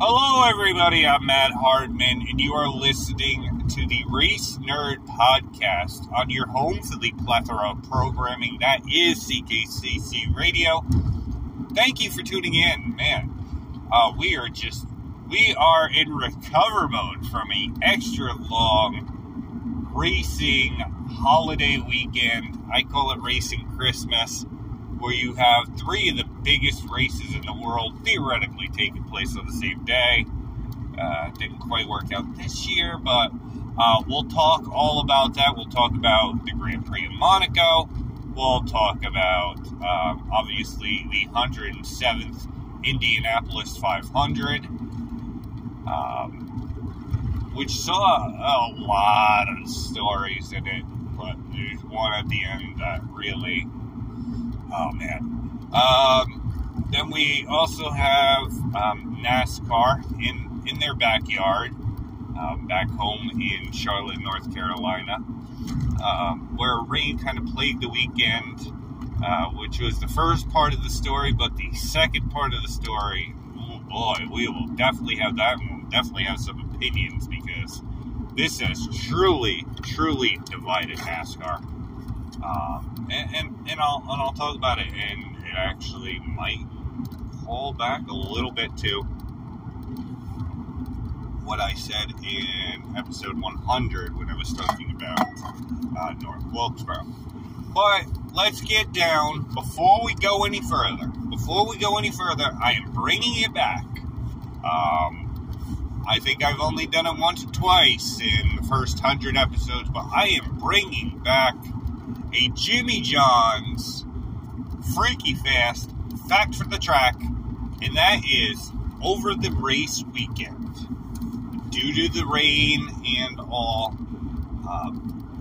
Hello, everybody. I'm Matt Hardman, and you are listening to the Race Nerd Podcast on your home for the plethora of programming that is CKCC Radio. Thank you for tuning in, man. Uh, we are just we are in recover mode from a extra long racing holiday weekend. I call it Racing Christmas where you have three of the biggest races in the world theoretically taking place on the same day. Uh, didn't quite work out this year, but uh, we'll talk all about that. We'll talk about the Grand Prix of Monaco. We'll talk about um, obviously the 107th Indianapolis 500, um, which saw a lot of stories in it, but there's one at the end that really Oh man. Um, then we also have um, NASCAR in in their backyard, um, back home in Charlotte, North Carolina, um, where rain kind of plagued the weekend, uh, which was the first part of the story. But the second part of the story, oh boy, we will definitely have that, and we'll definitely have some opinions because this has truly, truly divided NASCAR. Um, and, and, and, I'll, and I'll talk about it, and it actually might call back a little bit to what I said in episode 100 when I was talking about uh, North Wilkesboro. But let's get down, before we go any further, before we go any further, I am bringing it back. Um, I think I've only done it once or twice in the first 100 episodes, but I am bringing back a Jimmy John's Freaky Fast fact for the track, and that is over the race weekend. Due to the rain and all, uh,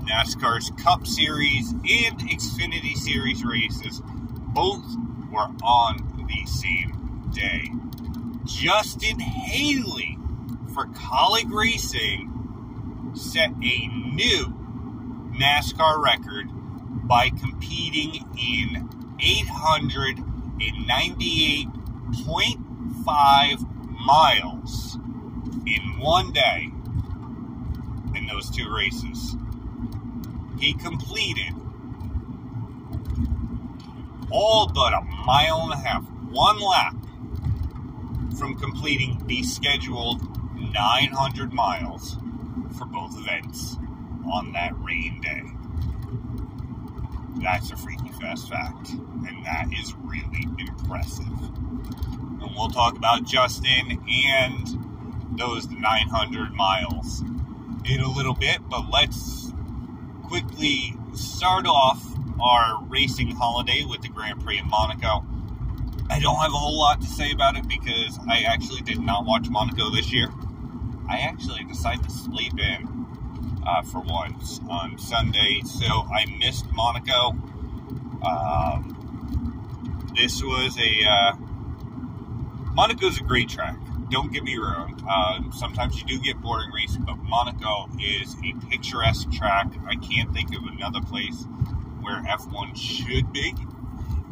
NASCAR's Cup Series and Xfinity Series races both were on the same day. Justin Haley for Kaulig Racing set a new NASCAR record by competing in 898.5 miles in one day in those two races. He completed all but a mile and a half, one lap from completing the scheduled 900 miles for both events on that rain day. That's a freaky fast fact, and that is really impressive. And we'll talk about Justin and those 900 miles in a little bit, but let's quickly start off our racing holiday with the Grand Prix in Monaco. I don't have a whole lot to say about it because I actually did not watch Monaco this year. I actually decided to sleep in uh, for once on Sunday, so I missed Monaco. Um, this was a uh, Monaco's a great track. Don't get me wrong. Uh, sometimes you do get boring races, but Monaco is a picturesque track. I can't think of another place where F1 should be,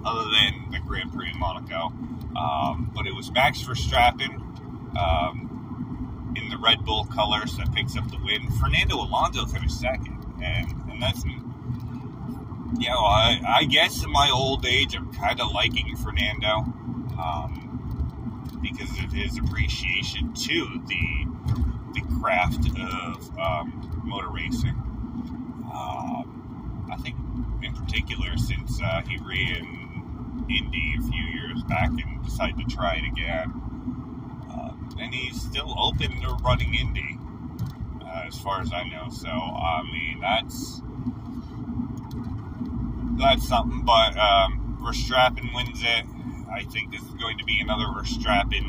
other than the Grand Prix in Monaco. Um, but it was Max Verstappen. Um, the Red Bull colors that picks up the win. Fernando Alonso finished second, and and that's know I, I guess in my old age I'm kind of liking Fernando um, because of his appreciation to the the craft of um, motor racing. Um, I think in particular since uh, he ran Indy a few years back and decided to try it again and he's still open to running Indy, uh, as far as I know. So I mean, that's that's something. But um, Verstappen wins it. I think this is going to be another Verstappen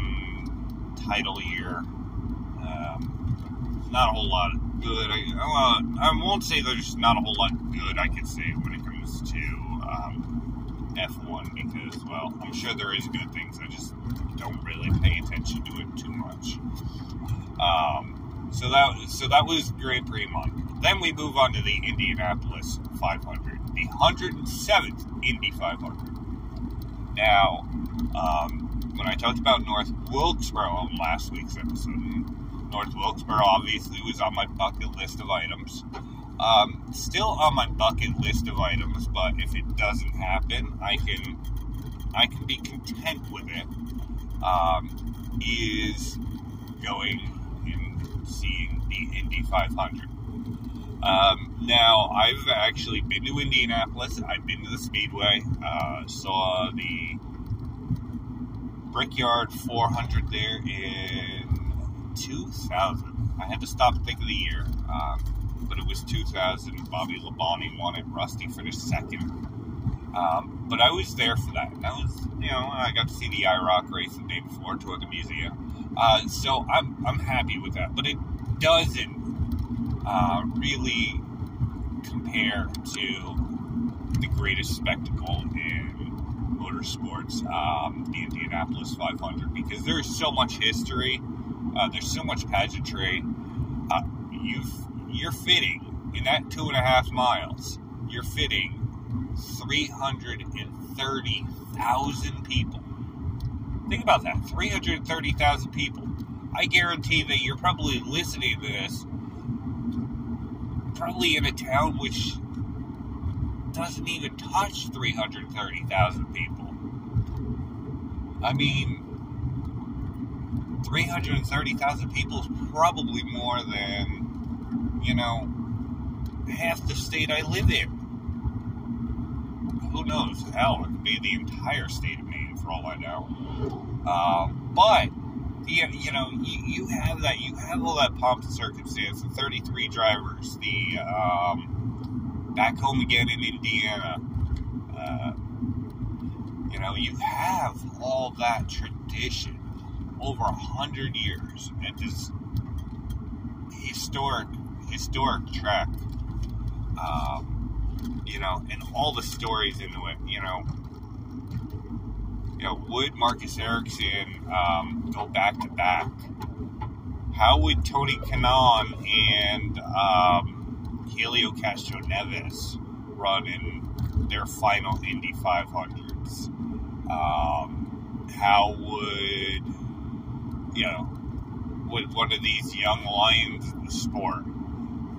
title year. Um, not a whole lot good. I, I won't say there's not a whole lot good I can say when it comes to um, F1 because, well, I'm sure there is good things. I just don't really pay attention to it too much. Um, so that so that was Grand Prix month. Then we move on to the Indianapolis 500, the 107th Indy 500. Now, um, when I talked about North Wilkesboro on last week's episode, North Wilkesboro obviously was on my bucket list of items. Um, still on my bucket list of items, but if it doesn't happen, I can I can be content with it. Um, is going and seeing the Indy 500. Um, now, I've actually been to Indianapolis. I've been to the Speedway. Uh, saw the Brickyard 400 there in 2000. I had to stop and think of the year, um, was 2000. Bobby Labonte it. Rusty for the second. Um, but I was there for that. That was, you know, I got to see the IROC race the day before, tour the museum. Uh, so I'm I'm happy with that. But it doesn't uh, really compare to the greatest spectacle in motorsports, um, the Indianapolis 500, because there's so much history, uh, there's so much pageantry. Uh, you you're fitting in that two and a half miles. You're fitting 330,000 people. Think about that 330,000 people. I guarantee that you're probably listening to this probably in a town which doesn't even touch 330,000 people. I mean, 330,000 people is probably more than, you know, half the state I live in. Who knows? Hell, it could be the entire state of Maine for all I know. Uh, but, you, you know, you, you have that, you have all that pomp and circumstance, the 33 drivers, the, um, back home again in Indiana. Uh, you know, you have all that tradition over a hundred years this historic, historic track. Um, you know, and all the stories into it. You know, you know, would Marcus Ericsson um, go back to back? How would Tony Kanaan and um, Helio Castroneves run in their final Indy 500s? Um, how would you know would one of these young lions in the sport,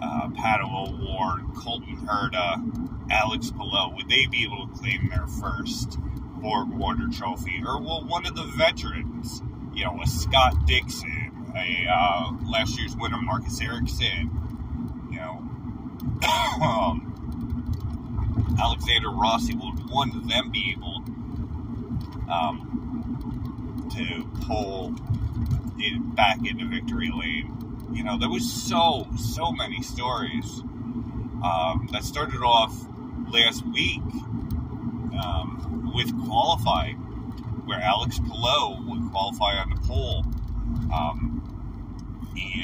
uh, Pato O'Ward, Colton Herta, Alex Palou, would they be able to claim their first Borg Warner Trophy, or will one of the veterans, you know, a Scott Dixon, a uh, last year's winner Marcus Ericsson, you know, um, Alexander Rossi, will one of them be able um, to pull it back into victory lane. You know, there was so so many stories um, that started off last week um, with qualifying, where Alex Palou would qualify on the pole, um,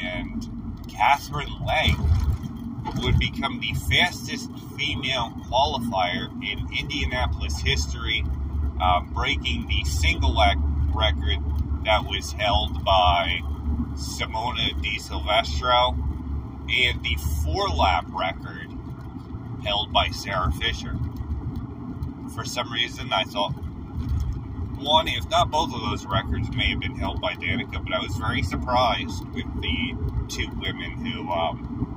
and Katherine Legge would become the fastest female qualifier in Indianapolis history um, breaking the single record that was held by Simona Di Silvestro and the four lap record held by Sarah Fisher. For some reason, I thought one, if not both of those records, may have been held by Danica, but I was very surprised with the two women who um,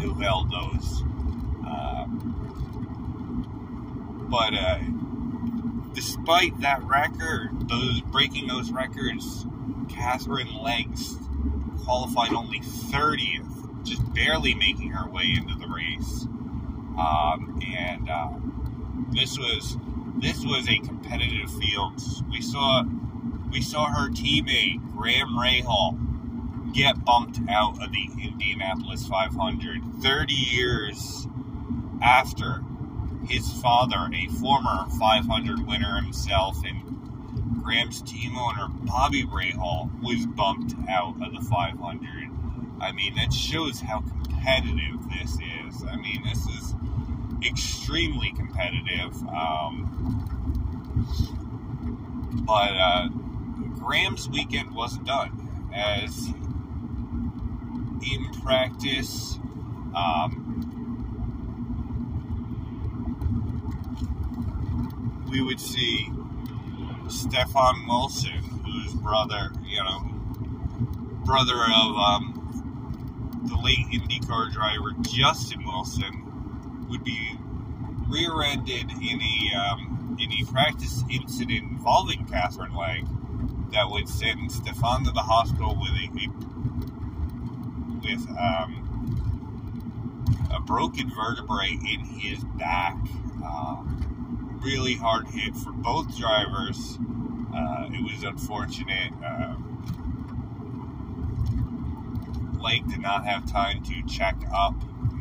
who held those. Uh, but uh, despite that record, those breaking those records, Katherine Legge qualified only 30th, just barely making her way into the race. Um, and uh, this was this was a competitive field. We saw we saw her teammate Graham Rahal get bumped out of the Indianapolis 500 30 years after his father, a former 500 winner himself, and Graham's team owner, Bobby Rahal, was bumped out of the 500. I mean, that shows how competitive this is. I mean, this is extremely competitive. Um, but uh, Graham's weekend wasn't done, as in practice, um, we would see Stefan Wilson, whose brother, you know, brother of um, the late IndyCar driver Justin Wilson, would be rear-ended in a um, in a practice incident involving Katherine Legge that would send Stefan to the hospital with a, with um, a broken vertebrae in his back. Uh, really hard hit for both drivers. Uh, it was unfortunate. Uh, Legge did not have time to check up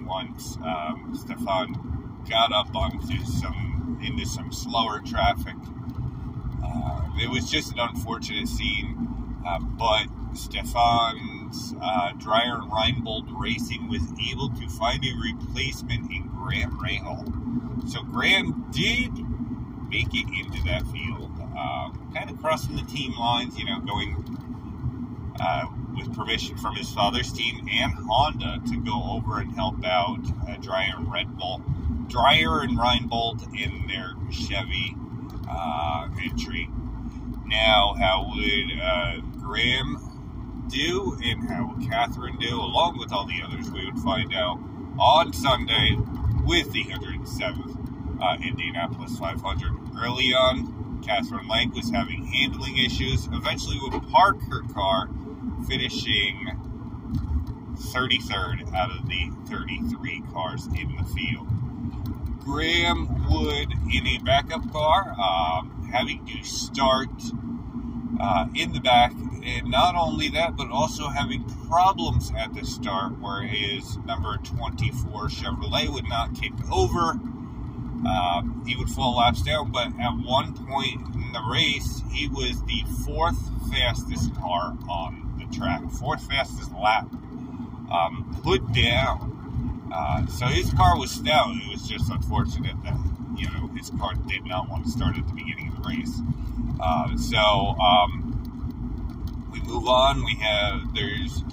once um, Stefan got up onto some into some slower traffic. Uh, it was just an unfortunate scene, uh, but Stefan's uh, Dreyer and Reinbold Racing was able to find a replacement in Graham Rahal. So Graham did make it into that field, uh, kind of crossing the team lines, you know, going uh, with permission from his father's team and Honda to go over and help out uh, Dreyer and Red Bull. Dreyer and Reinbold in their Chevy uh, entry. Now, how would uh, Graham do and how would Katherine do, along with all the others we would find out on Sunday with the 107th uh, Indianapolis 500. Early on, Katherine Legge was having handling issues, eventually would park her car, finishing 33rd out of the 33 cars in the field. Graham would in a backup car, um, having to start uh, in the back and not only that, but also having problems at the start where his number 24 Chevrolet would not kick over. Um, he would fall laps down, but at one point in the race, he was the fourth fastest car on the track, fourth fastest lap, um, put down. Uh, so his car was stout. It was just unfortunate that you know his car did not want to start at the beginning of the race. Uh, so um, we move on. We have there's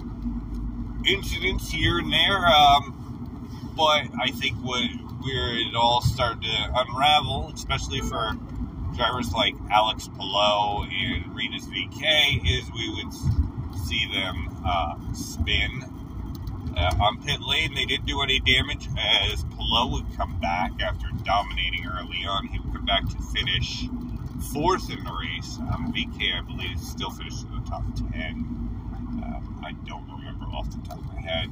incidents here and there, um, but I think what where it all started to unravel, especially for drivers like Alex Palou and Rinus VeeKay, is we would see them uh, spin uh, on pit lane. They didn't do any damage as Palou would come back after dominating early on. He would come back to finish fourth in the race. Um, VeeKay, I believe, still finished in the top 10. Um, I don't remember off the top of my head.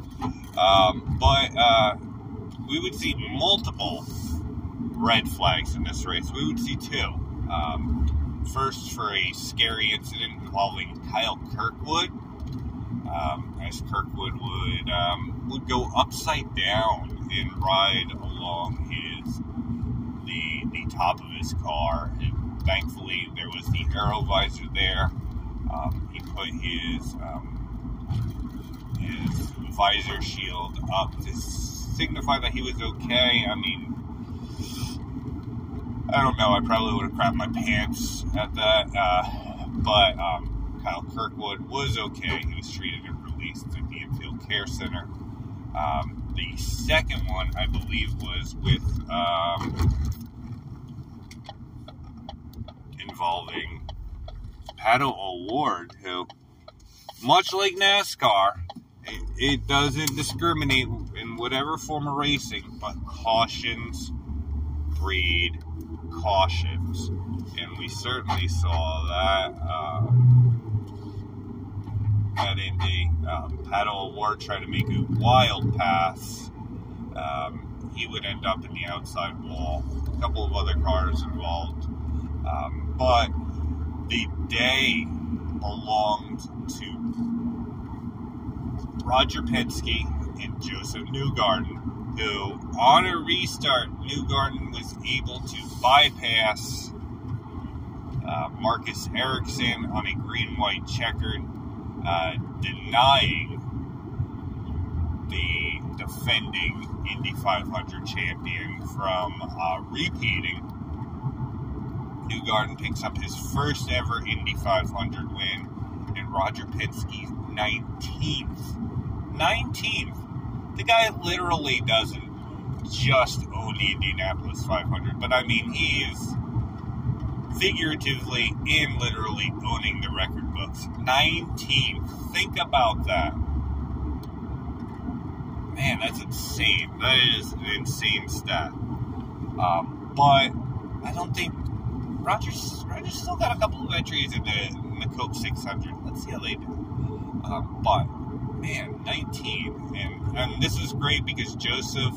Um, but uh, we would see multiple red flags in this race. We would see two. Um, first, for a scary incident involving Kyle Kirkwood. Um, as Kirkwood would um, would go upside down and ride along his the the top of his car thankfully, there was the aero visor there. Um, he put his um, his visor shield up to signify that he was okay. I mean, I don't know. I probably would have crapped my pants at that. Uh, but um, Kyle Kirkwood was okay. He was treated and released at the Infield Care Center. Um, the second one, I believe, was with um, involving Pato O'Ward, who, much like NASCAR, it, it doesn't discriminate in whatever form of racing, but cautions breed cautions. And we certainly saw that um, at Indy. Um, Pato O'Ward tried to make a wild pass. Um, he would end up in the outside wall. A couple of other cars involved. Um, but the day belonged to Roger Penske and Josef Newgarden, who, on a restart, Newgarden was able to bypass uh, Marcus Ericsson on a green white checkered, uh, denying the defending Indy 500 champion from uh, repeating Newgarden picks up his first ever Indy 500 win, and Roger Penske's 19th. 19th. The guy literally doesn't just own the Indianapolis 500, but I mean, he is figuratively and literally owning the record books. 19. Think about that. Man, that's insane. That is an insane stat. Um, but I don't think Rogers Rogers still got a couple of entries in the, in the Coke 600. Let's see how they do. Um, but man, 19, and and this is great because Josef.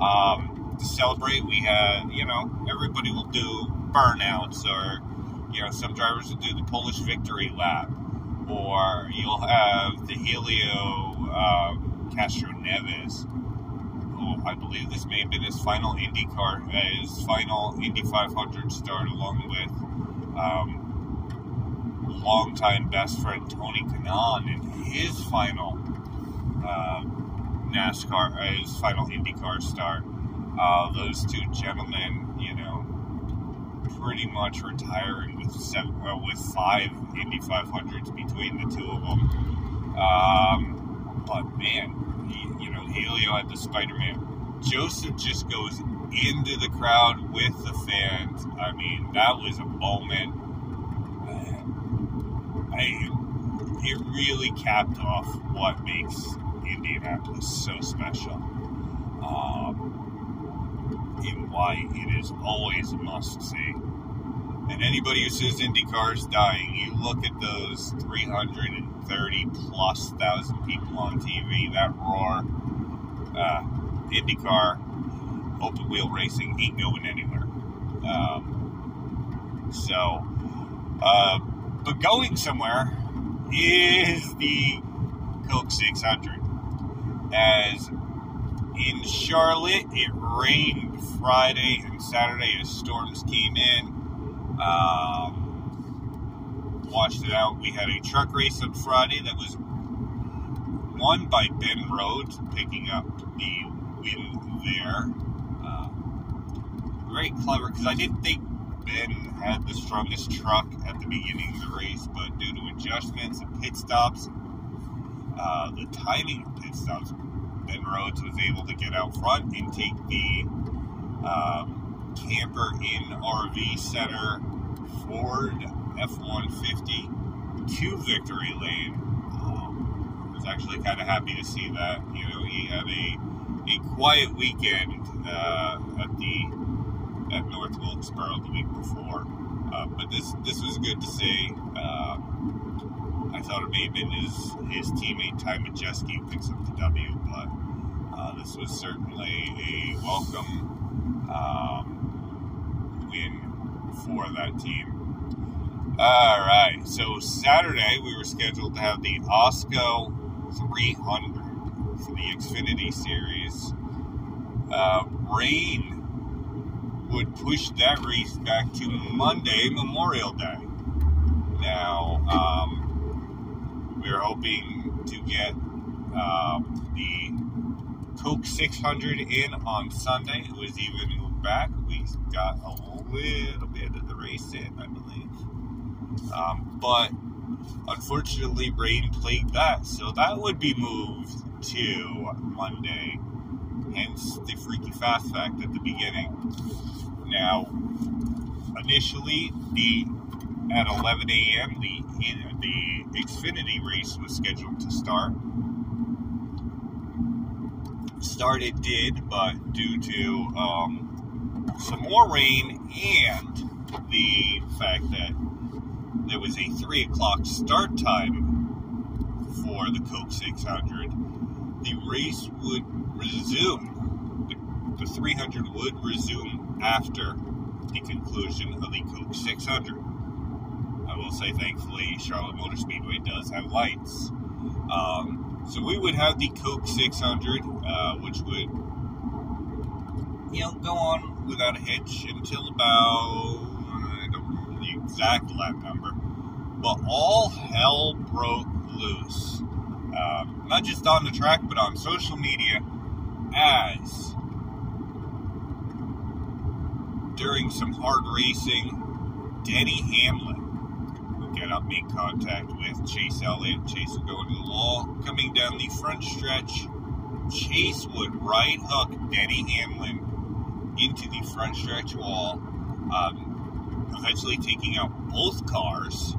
Um, to celebrate, we had you know everybody will do burnouts, or you know some drivers will do the Polish victory lap, or you'll have the Helio um, Castroneves who I believe this may have been his final IndyCar, uh, his final Indy 500 start, along with um, longtime best friend Tony Kanaan in his final uh, NASCAR, uh, his final IndyCar start. Uh, those two gentlemen, you know, pretty much retiring with seven, uh, with five Indy 500s between the two of them. Um, but man, he, you know, Helio had the Spider-Man Josef just goes into the crowd with the fans. I mean, that was a moment. I, it really capped off what makes Indianapolis so special. Um, and why it is always a must see. And anybody who says IndyCar's dying, you look at those 330 plus thousand people on TV, that roar. Uh, IndyCar, open wheel racing ain't going anywhere. Um, so, uh, but going somewhere is the Coke 600. As in Charlotte, it rained Friday and Saturday as storms came in. Um, watched it out. We had a truck race on Friday that was won by Ben Rhodes, picking up the win there. Uh, very clever because I didn't think Ben had the strongest truck at the beginning of the race, but due to adjustments and pit stops, uh, the timing of pit stops, Ben Rhodes was able to get out front and take the um, camper in RV Center Ford F 150 to victory lane. Um, I was actually kind of happy to see that. You know, he had a a quiet weekend uh, at the at North Wilkesboro the week before. Uh, but this this was good to see. Uh, I thought it may have been his his teammate Ty Majeski picks up the W, but uh, this was certainly a welcome um, win for that team. All right, so Saturday we were scheduled to have the Alsco 300 for the Xfinity Series. Uh, rain would push that race back to Monday, Memorial Day. Now, um, we're hoping to get um, the Coke 600 in on Sunday. It was even moved back. We got a little bit of the race in, I believe. Um, but unfortunately, rain plagued that, so that would be moved to Monday, hence the freaky fast fact at the beginning. Now, initially, the at 11 a.m. the the Xfinity race was scheduled to start. Started did, but due to um, some more rain and the fact that there was a three o'clock start time for the Coke 600, the race would resume. The, the 300 would resume after the conclusion of the Coke 600. I will say, thankfully, Charlotte Motor Speedway does have lights. Um, so we would have the Coke 600, uh, which would, you know, go on without a hitch until about, I don't remember the exact lap number, but all hell broke loose um, not just on the track, but on social media, as during some hard racing, Denny Hamlin get up, make contact with Chase Elliott. Chase would go into the wall. Coming down the front stretch, Chase would right hook Denny Hamlin into the front stretch wall. Um, eventually taking out both cars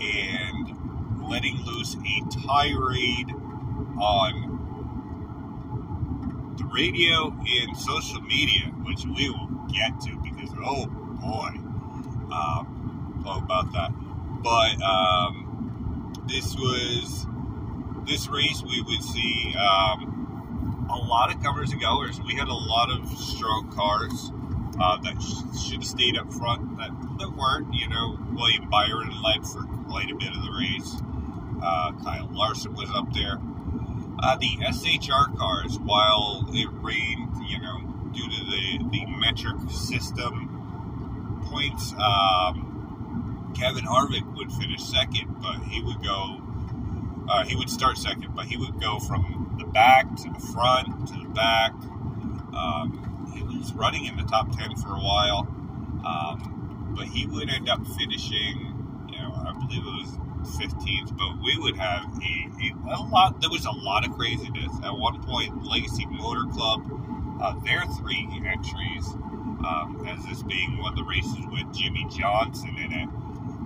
and letting loose a tirade on radio and social media, which we will get to because oh boy, um, all about that. But um, this was this race. We would see um, a lot of comers and goers. We had a lot of strong cars uh, that sh- should have stayed up front that, that weren't. You know, William Byron led for quite a bit of the race. Uh, Kyle Larson was up there. Uh, the SHR cars, while it rained, you know, due to the, the metric system points, um, Kevin Harvick would finish second, but he would go, uh, he would start second, but he would go from the back to the front to the back. Um, he was running in the top 10 for a while, um, but he would end up finishing, you know, I believe it was 15th, but we would have a, a, a, lot. There was a lot of craziness at one point. Legacy Motor Club, uh, their three entries, um, as this being one of the races with Jimmie Johnson in it,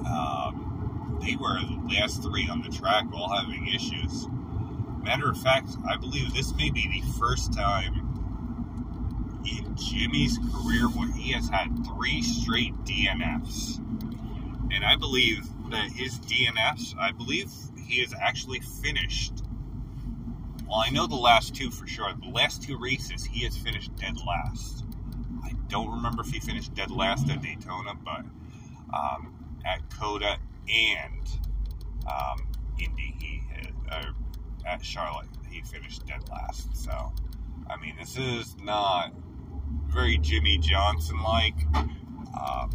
um, they were the last three on the track, all having issues. Matter of fact, I believe this may be the first time in Jimmie's career where he has had three straight DNFs. And I believe his DNFs, I believe he has actually finished. Well, I know the last two for sure. The last two races, he has finished dead last. I don't remember if he finished dead last at Daytona, but um, at COTA and um, Indy, he had, uh, at Charlotte, he finished dead last. So, I mean, this is not very Jimmie Johnson like. Um,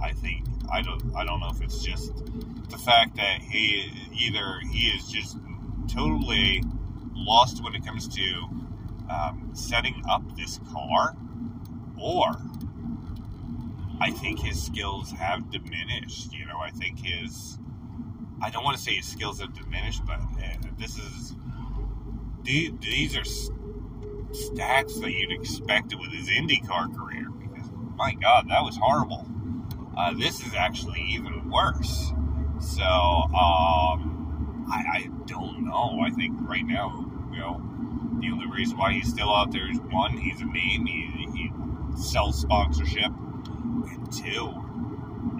I think I don't I don't know if it's just the fact that he either he is just totally lost when it comes to um, setting up this car, or I think his skills have diminished. You know, I think his I don't want to say his skills have diminished, but uh, this is these, these are stats that you'd expect with his IndyCar career. Because my God, that was horrible. Uh, this is actually even worse. So, um, I, I, don't know. I think right now, you know, the only reason why he's still out there is one, he's a name, he, he sells sponsorship, and two,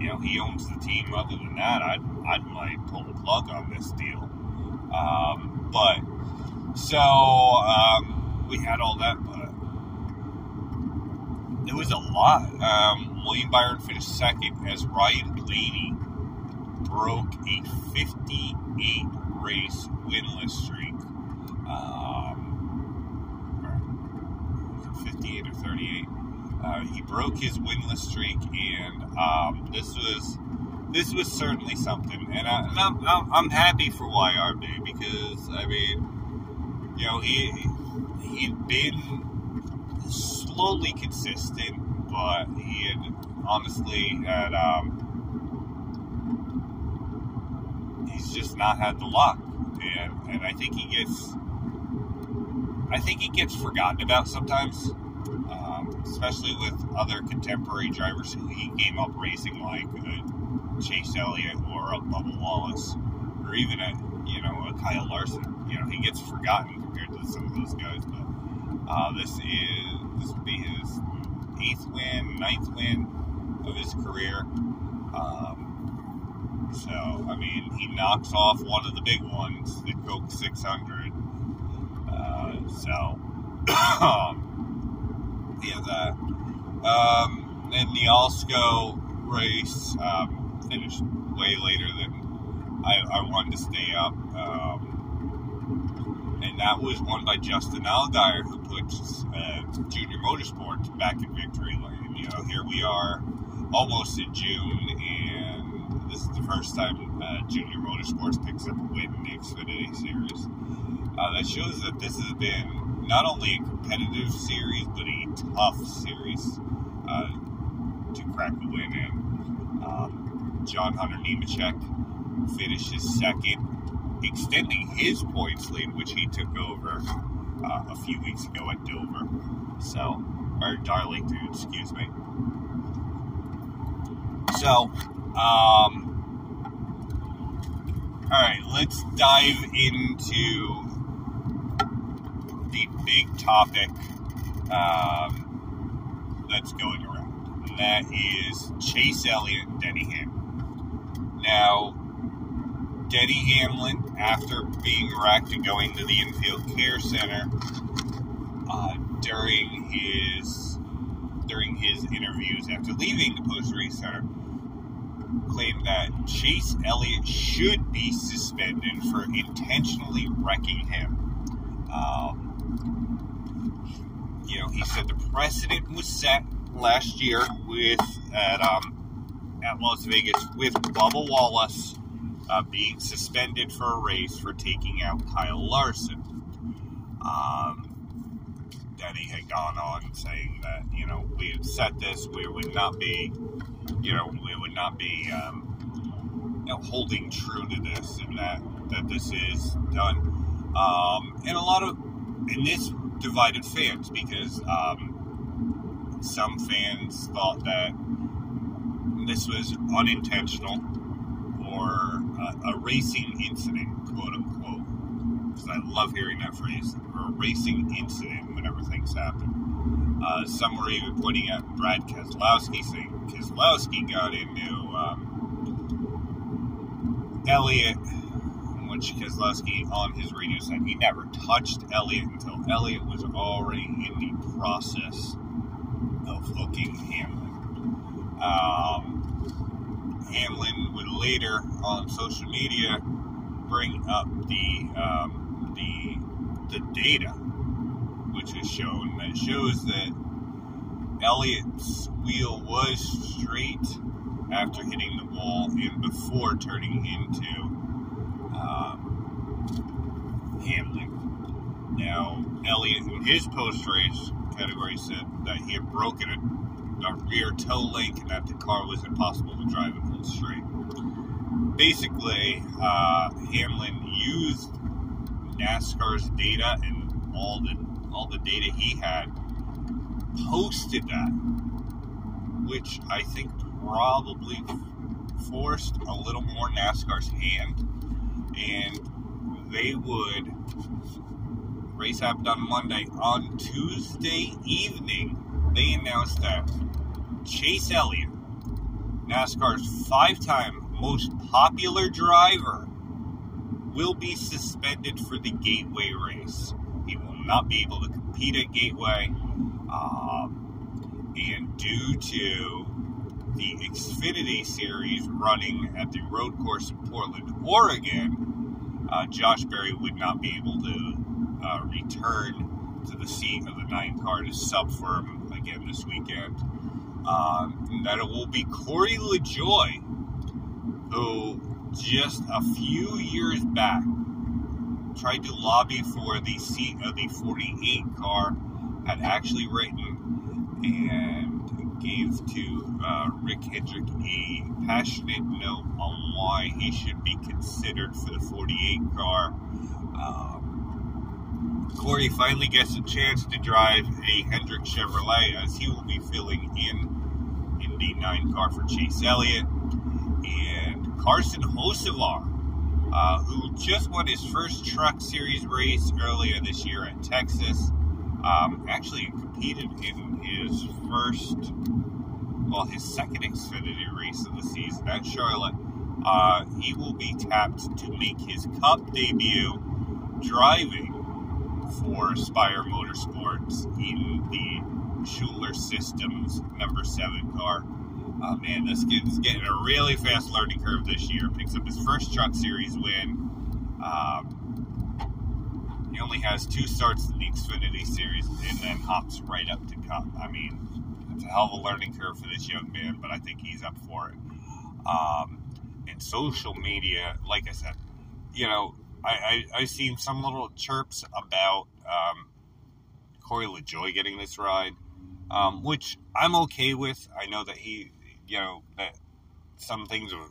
you know, he owns the team. Other than that, I'd, I'd might pull the plug on this deal. Um, but, so, um, we had all that, it was a lot. Um, William Byron finished second as Ryan Blaney broke a 58 race winless streak. Um, 58 or 38. Uh, he broke his winless streak, and um, this was this was certainly something. And, I, am I'm, I'm happy for YRB because I mean, you know, he he'd been slowly consistent, but he had honestly had um, he's just not had the luck, and and I think he gets I think he gets forgotten about sometimes, um, especially with other contemporary drivers who he came up racing like uh, Chase Elliott or a Bubba Wallace, or even a you know a Kyle Larson. You know he gets forgotten compared to some of those guys, but. Uh, this is this would be his eighth win, ninth win of his career. Um, so, I mean, he knocks off one of the big ones, the Coke 600. Uh, so, um, yeah, that. Um, and the Alsco race um, finished way later than I, I wanted to stay up. Um, and that was won by Justin Allgaier, who puts uh, Junior Motorsports back in victory lane. You know, here we are, almost in June, and this is the first time uh, Junior Motorsports picks up a win in the Xfinity Series. Uh, that shows that this has been not only a competitive series, but a tough series uh, to crack the win in. Um, John Hunter Nemechek finishes second extending his points lead, which he took over uh, a few weeks ago at Dover. So, or Darlington, excuse me. So, um, all right, let's dive into the big topic um, that's going around, and that is Chase Elliott and Denny Hamlin. Now, Denny Hamlin, after being wrecked and going to the infield care center uh, during his during his interviews after leaving the post race center, claimed that Chase Elliott should be suspended for intentionally wrecking him. Um, you know, he said the precedent was set last year with at um, at Las Vegas with Bubba Wallace uh, being suspended for a race for taking out Kyle Larson. Um, had gone on saying that you know we had set this, we would not be, you know, we would not be um, you know, holding true to this, and that that this is done. Um, and a lot of and this divided fans because um, some fans thought that this was unintentional or a, racing incident, quote unquote. Because I love hearing that phrase, or a racing incident whenever things happen. Uh, some were even pointing at Brad Keselowski, saying Keselowski got into um, Elliott, which Keselowski on his radio said he never touched Elliott until Elliott was already in the process of hooking him. Um, Hamlin would later on social media bring up the um, the the data, which is shown that shows that Elliott's wheel was straight after hitting the wall and before turning into um, Hamlin. Now, Elliott, in his post race category, said that he had broken a, a rear toe link and that the car was impossible to drive and hold straight. Basically, uh, Hamlin used NASCAR's data and all the all the data he had, posted that, which I think probably forced a little more NASCAR's hand, and they would race happened on Monday. On Tuesday evening, they announced that Chase Elliott, NASCAR's five-time most popular driver, will be suspended for the Gateway race. He will not be able to compete at Gateway, um, and due to the Xfinity Series running at the road course in Portland, Oregon, uh, Josh Berry would not be able to uh, return to the seat of the nine car to sub for this weekend. Um, that it will be Corey LaJoie, who just a few years back tried to lobby for the seat of the 48 car, had actually written and gave to uh, Rick Hendrick a passionate note on why he should be considered for the 48 car. Um, Corey finally gets a chance to drive a Hendrick Chevrolet as he will be filling in in the 9 car for Chase Elliott. And Carson Hocevar uh, who just won his first Truck Series race earlier this year at Texas. Um, actually competed in his first, well, his second Xfinity race of the season at Charlotte. Uh, he will be tapped to make his Cup debut driving for Spire Motorsports in the Schluter Systems number seven car. Oh man, this kid's getting a really fast learning curve this year. Picks up his first Truck Series win. Um, he only has two starts in the Xfinity Series and then hops right up to Cup. I mean, it's a hell of a learning curve for this young man, but I think he's up for it. Um, and social media, like I said, you know, I, I, I've seen some little chirps about um, Corey LaJoie getting this ride. Um, which I'm okay with. I know that he you know, that some things, are,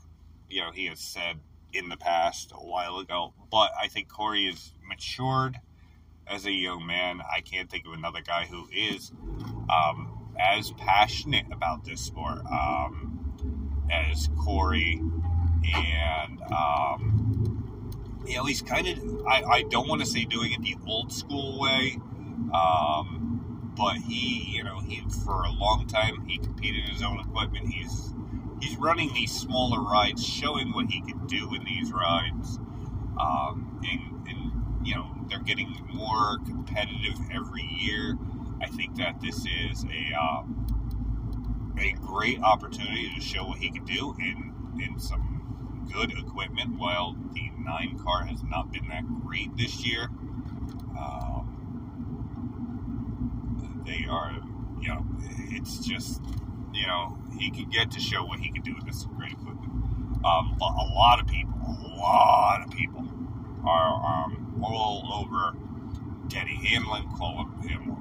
you know, he has said in the past a while ago. But I think Corey is matured as a young man. I can't think of another guy who is um, as passionate about this sport. Um, as Corey, and um, you know he's kind of I, I don't want to say doing it the old school way, um, but he you know he for a long time he competed in his own equipment. He's he's running these smaller rides, showing what he can do in these rides, um, and, and you know they're getting more competitive every year. I think that this is a um, a great opportunity to show what he can do in in some good equipment. While the nine car has not been that great this year, um, they are you know it's just you know he can get to show what he can do with this great equipment. Um, a lot of people, a lot of people are um, all over Denny Hamlin, calling him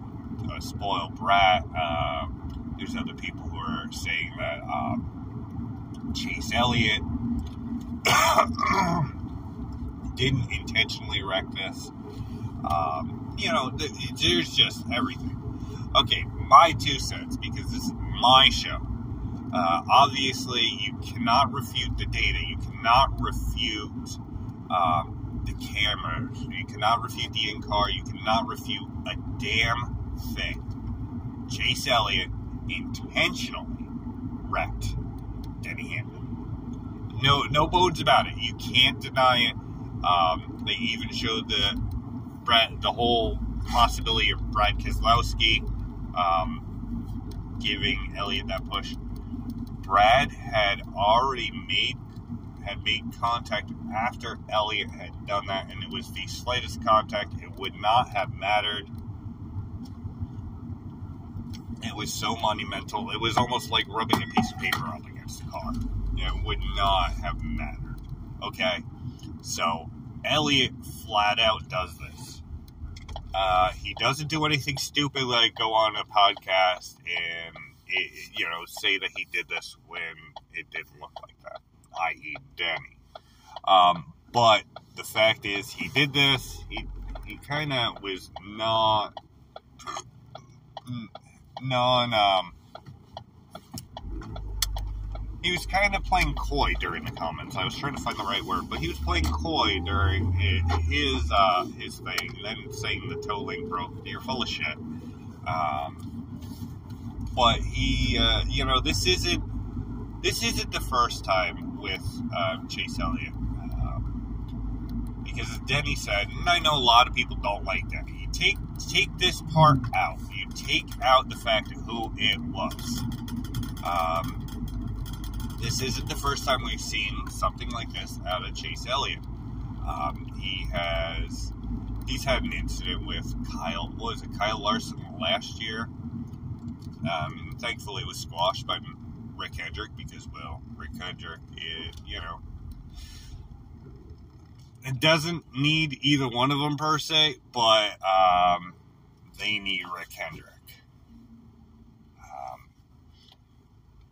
a spoiled brat. Uh, there's other people who are saying that um, Chase Elliott didn't intentionally wreck this. Um, you know, there's just everything. Okay, my two cents because this is my show. Uh, obviously, you cannot refute the data. You cannot refute um, the cameras. You cannot refute the in car. You cannot refute a damn thing. Chase Elliott intentionally wrecked Denny Hamlin. No, no bones about it. You can't deny it. Um, they even showed the the whole possibility of Brad Keselowski um, giving Elliott that push. Brad had already made had made contact after Elliott had done that, and it was the slightest contact. It would not have mattered. It was so monumental. It was almost like rubbing a piece of paper up against the car. It would not have mattered. Okay? So, Elliott flat out does this. Uh, he doesn't do anything stupid like go on a podcast and it, you know, say that he did this when it didn't look like that, i.e., Danny. Um, but the fact is, he did this. He he kind of was not non. Um, he was kind of playing coy during the comments. I was trying to find the right word, but he was playing coy during his uh, his thing, then saying the toe link broke. You're full of shit. Um, but he, uh, you know, this isn't this isn't the first time with uh, Chase Elliott. Um, because as Denny said, and I know a lot of people don't like Denny. You take take this part out. You take out the fact of who it was. Um, this isn't the first time we've seen something like this out of Chase Elliott. Um, he has he's had an incident with Kyle. was it Kyle Larson last year? Um, thankfully, it was squashed by Rick Hendrick because, well, Rick Hendrick, is, you know, it doesn't need either one of them per se, but um, they need Rick Hendrick. Um,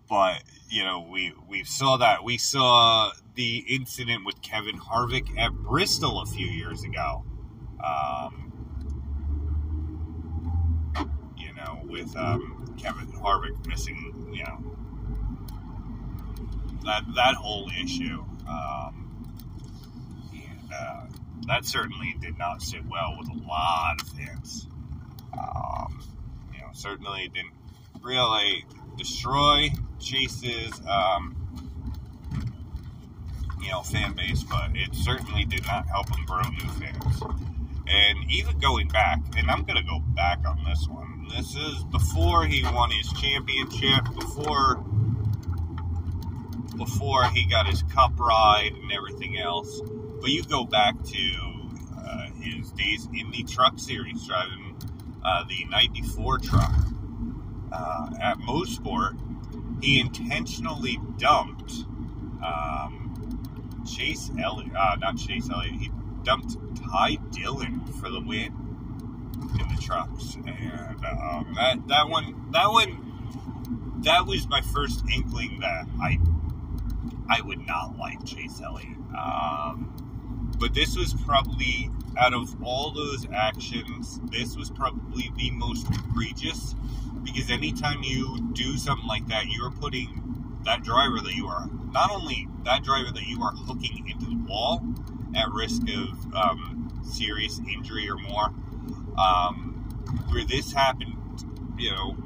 but you know, we we saw that we saw the incident with Kevin Harvick at Bristol a few years ago. Um, you know, with um, Kevin Harvick missing, you know, that that whole issue, um, and uh, that certainly did not sit well with a lot of fans. Um, you know, certainly didn't really destroy Chase's, um, you know, fan base, but it certainly did not help him grow new fans. And even going back, and I'm going to go back on this one. This is before he won his championship, before before he got his cup ride and everything else. But you go back to uh, his days in the truck series, driving uh, the '94 truck uh, at Mosport. He intentionally dumped um, Chase Elliott, uh, not Chase Elliott. He dumped Ty Dillon for the win in the trucks, and um, that that one that one that was my first inkling that I I would not like Chase Elliott. Um, but this was probably out of all those actions, this was probably the most egregious because anytime you do something like that, you're putting that driver that you are not only that driver that you are hooking into the wall at risk of um, serious injury or more. Um, where this happened, you know,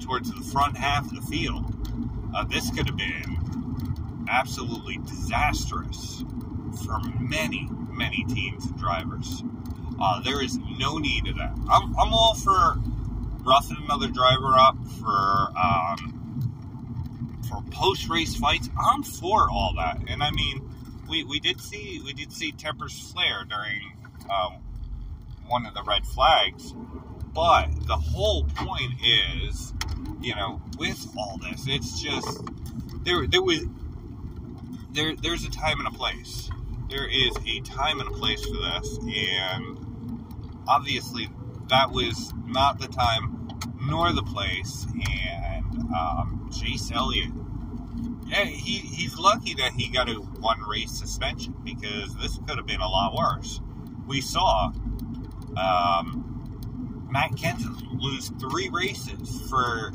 towards the front half of the field, uh, this could have been absolutely disastrous for many, many teams and drivers. Uh, there is no need of that. I'm, I'm all for roughing another driver up for um, for post race fights. I'm for all that, and I mean, we, we did see we did see tempers flare during um, one of the red flags, but the whole point is, you know, with all this, it's just there there was there there's a time and a place. There is a time and a place for this, and obviously that was not the time nor the place. And um, Chase Elliott, yeah, he, he's lucky that he got a one race suspension because this could have been a lot worse. We saw um, Matt Kenseth lose three races for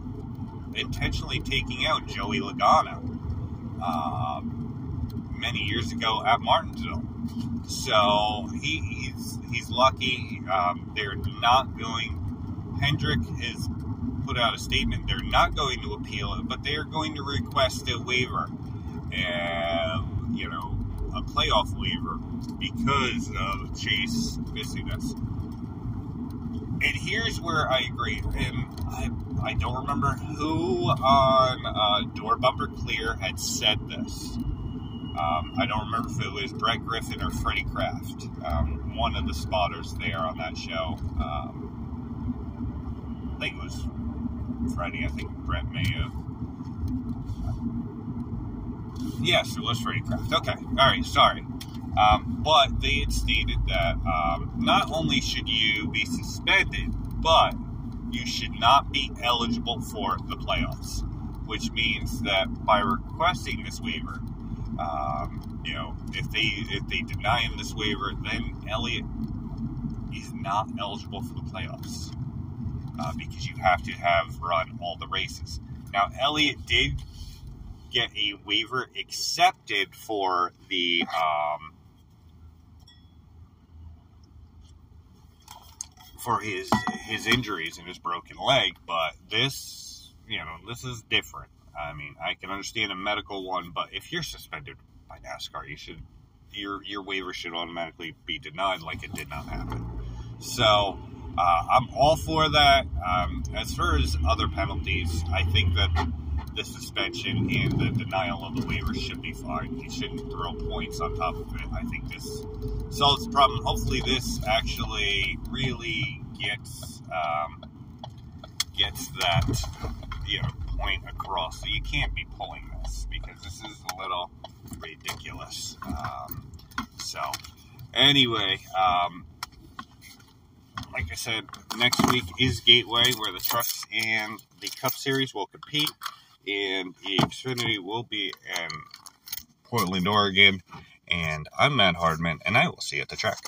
intentionally taking out Joey Logano um, many years ago at Martinsville. So he, he's he's lucky. Um, they're not going. Hendrick has put out a statement. They're not going to appeal it, but they are going to request a waiver, and you know, a playoff waiver because of Chase missing this. And here's where I agree, and I I don't remember who on uh, Door Bumper Clear had said this. Um, I don't remember if it was Brett Griffin or Freddie Kraft, um, one of the spotters there on that show. Um, I think it was Freddie. I think Brett may have. Yes, it was Freddie Kraft. Okay, all right, sorry. Um, but they had stated that um, not only should you be suspended, but you should not be eligible for the playoffs, which means that by requesting this waiver, um, you know, if they if they deny him this waiver, then Elliott is not eligible for the playoffs uh, because you have to have run all the races. Now, Elliott did get a waiver accepted for the um, for his his injuries and his broken leg, but this, you know, this is different. I mean, I can understand a medical one, but if you're suspended by NASCAR, you should your your waiver should automatically be denied, like it did not happen. So uh, I'm all for that. Um, as far as other penalties, I think that the suspension and the denial of the waiver should be fine. You shouldn't throw points on top of it. I think this solves the problem. Hopefully, this actually really gets um, gets that you know point across. So you can't be pulling this because this is a little ridiculous. Um, so anyway. Um, like I said, next week is Gateway, where the trucks and the Cup Series will compete and the Xfinity will be in Portland, Oregon. And I'm Matt Hardman, and I will see you at the track.